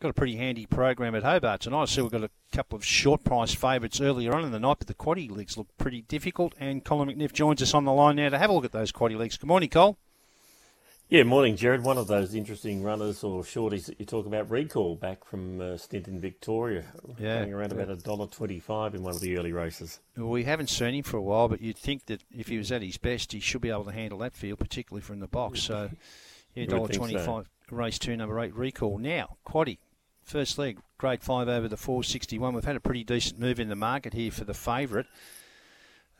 got a pretty handy program at Hobart tonight. I see we've got a couple of short price favourites earlier on in the night, but the quaddy leagues look pretty difficult. And Colin McNiff joins us on the line now to have a look at those quaddy leagues. Good morning, Cole. Yeah, morning, Jared. One of those interesting runners or shorties that you talk about, recall back from uh, stint in Victoria, yeah, going around about a dollar twenty-five in one of the early races. Well, we haven't seen him for a while, but you'd think that if he was at his best, he should be able to handle that field, particularly from the box. So, yeah, dollar twenty-five, so. race two, number eight, recall. Now, quaddy, first leg, grade five over the four sixty-one. We've had a pretty decent move in the market here for the favourite.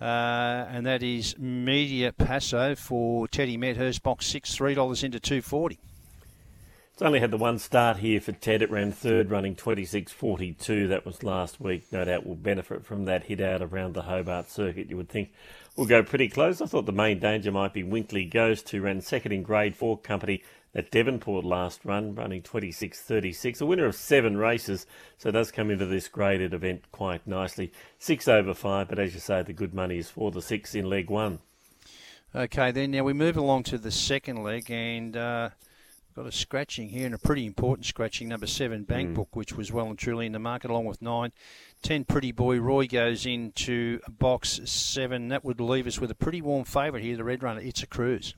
Uh, and that is Medio Paso for Teddy Medhurst, box six, three dollars into two forty. It's only had the one start here for Ted. It ran third, running twenty six forty two. That was last week. No doubt will benefit from that hit out around the Hobart circuit. You would think we'll go pretty close. I thought the main danger might be Winkley Ghost, who ran second in Grade Four company at Devonport last run, running 26.36. A winner of seven races, so does come into this graded event quite nicely. Six over five, but as you say, the good money is for the six in leg one. Okay, then now we move along to the second leg, and uh, got a scratching here, and a pretty important scratching. Number seven, Bank mm. Book, which was well and truly in the market, along with nine. Ten, Pretty Boy Roy goes into box seven. That would leave us with a pretty warm favourite here, the Red Runner. It's a cruise.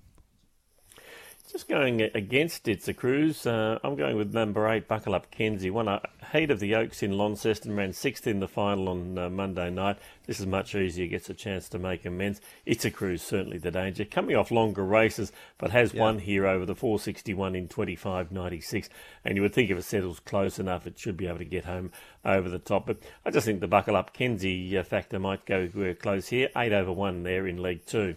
Just going against It's a Cruise, uh, I'm going with number eight, Buckle Up Kenzie. Won a heat of the Oaks in Launceston, ran sixth in the final on uh, Monday night. This is much easier, gets a chance to make amends. It's a Cruise, certainly the danger. Coming off longer races, but has yeah. won here over the 461 in 25.96. And you would think if it settles close enough, it should be able to get home over the top. But I just think the Buckle Up Kenzie uh, factor might go uh, close here. Eight over one there in leg two.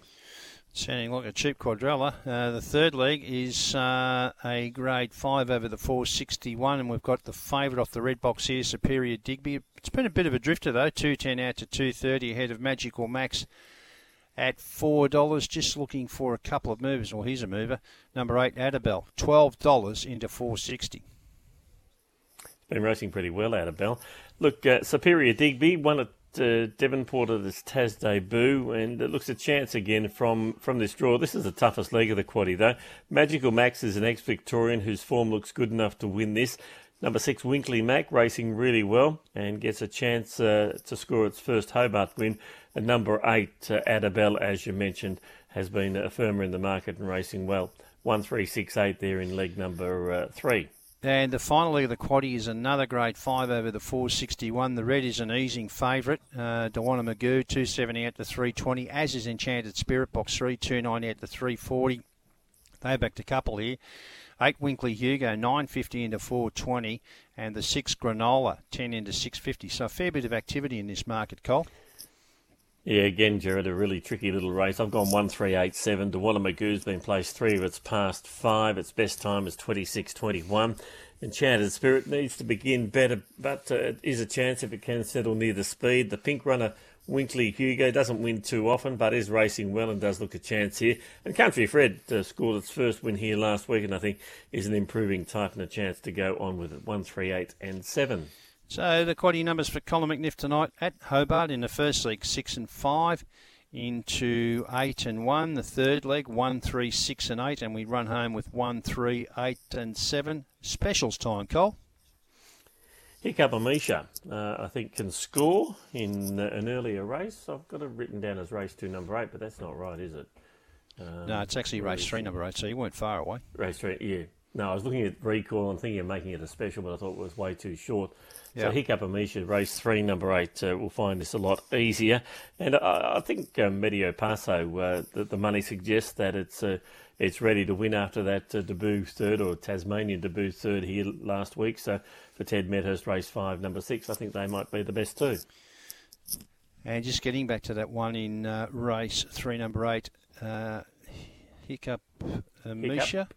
Sounding like a cheap quadrella. Uh, the third leg is uh, a grade 5 over the 461, and we've got the favourite off the red box here, Superior Digby. It's been a bit of a drifter, though, 210 out to 230 ahead of Magical Max at $4. Just looking for a couple of movers. Well, here's a mover. Number 8, Adabel, $12 into 460 been racing pretty well, Adabel. Look, uh, Superior Digby won at uh, Devonport at his Tas debut, and it looks a chance again from, from this draw. This is the toughest leg of the quaddy, though. Magical Max is an ex-Victorian whose form looks good enough to win this. Number six, Winkley Mac, racing really well and gets a chance uh, to score its first Hobart win. And number eight, uh, Adabel, as you mentioned, has been a firmer in the market and racing well. One three six eight there in leg number uh, three. And the final leg of the quaddy is another grade five over the 461. The red is an easing favourite. Uh, Dewana Magoo, 270 out to 320, as is Enchanted Spirit, box 3, 290 out to 340. They backed a couple here. 8 Winkley Hugo, 950 into 420, and the 6 Granola, 10 into 650. So a fair bit of activity in this market, Cole. Yeah, again, Jared, a really tricky little race. I've gone 1387. Dewalla Magoo's been placed three of its past five. Its best time is 26.21. Enchanted Spirit needs to begin better, but uh, is a chance if it can settle near the speed. The pink runner, Winkley Hugo, doesn't win too often, but is racing well and does look a chance here. And Country Fred uh, scored its first win here last week, and I think is an improving type and a chance to go on with it. 1, 3, 8, and 7. So the quaddy numbers for Colin McNiff tonight at Hobart in the first leg six and five into eight and one. The third leg one, three, six and eight, and we run home with one, three, eight and seven. Specials time, Cole. Hiccup Amisha, uh, I think, can score in an earlier race. I've got it written down as race two, number eight, but that's not right, is it? Um, no, it's actually race three, number eight, so you weren't far away. Race three, yeah. No, I was looking at recall and thinking of making it a special, but I thought it was way too short. So Hiccup Amisha, race three, number eight, uh, will find this a lot easier. And I, I think um, Medio Paso, uh, the, the, money suggests that it's uh, it's ready to win after that uh, debut third or Tasmanian debut third here last week. So for Ted Medhurst, race five, number six, I think they might be the best too. And just getting back to that one in uh, race three, number eight, uh, Hiccup Amisha,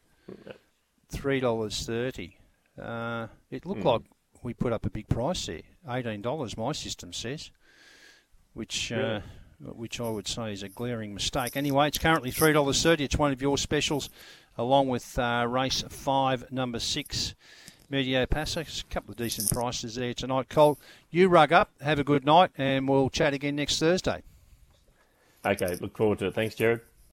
three dollars thirty. it looked mm. like we put up a big price there. Eighteen dollars, my system says, which yeah. uh, which I would say is a glaring mistake. Anyway, it's currently three dollars thirty. It's one of your specials, along with uh, race five, number six. Medio Paso, a couple of decent prices there tonight. Cole, you rug up, have a good night, and we'll chat again next Thursday. Okay, look forward to it. Thanks, Jared.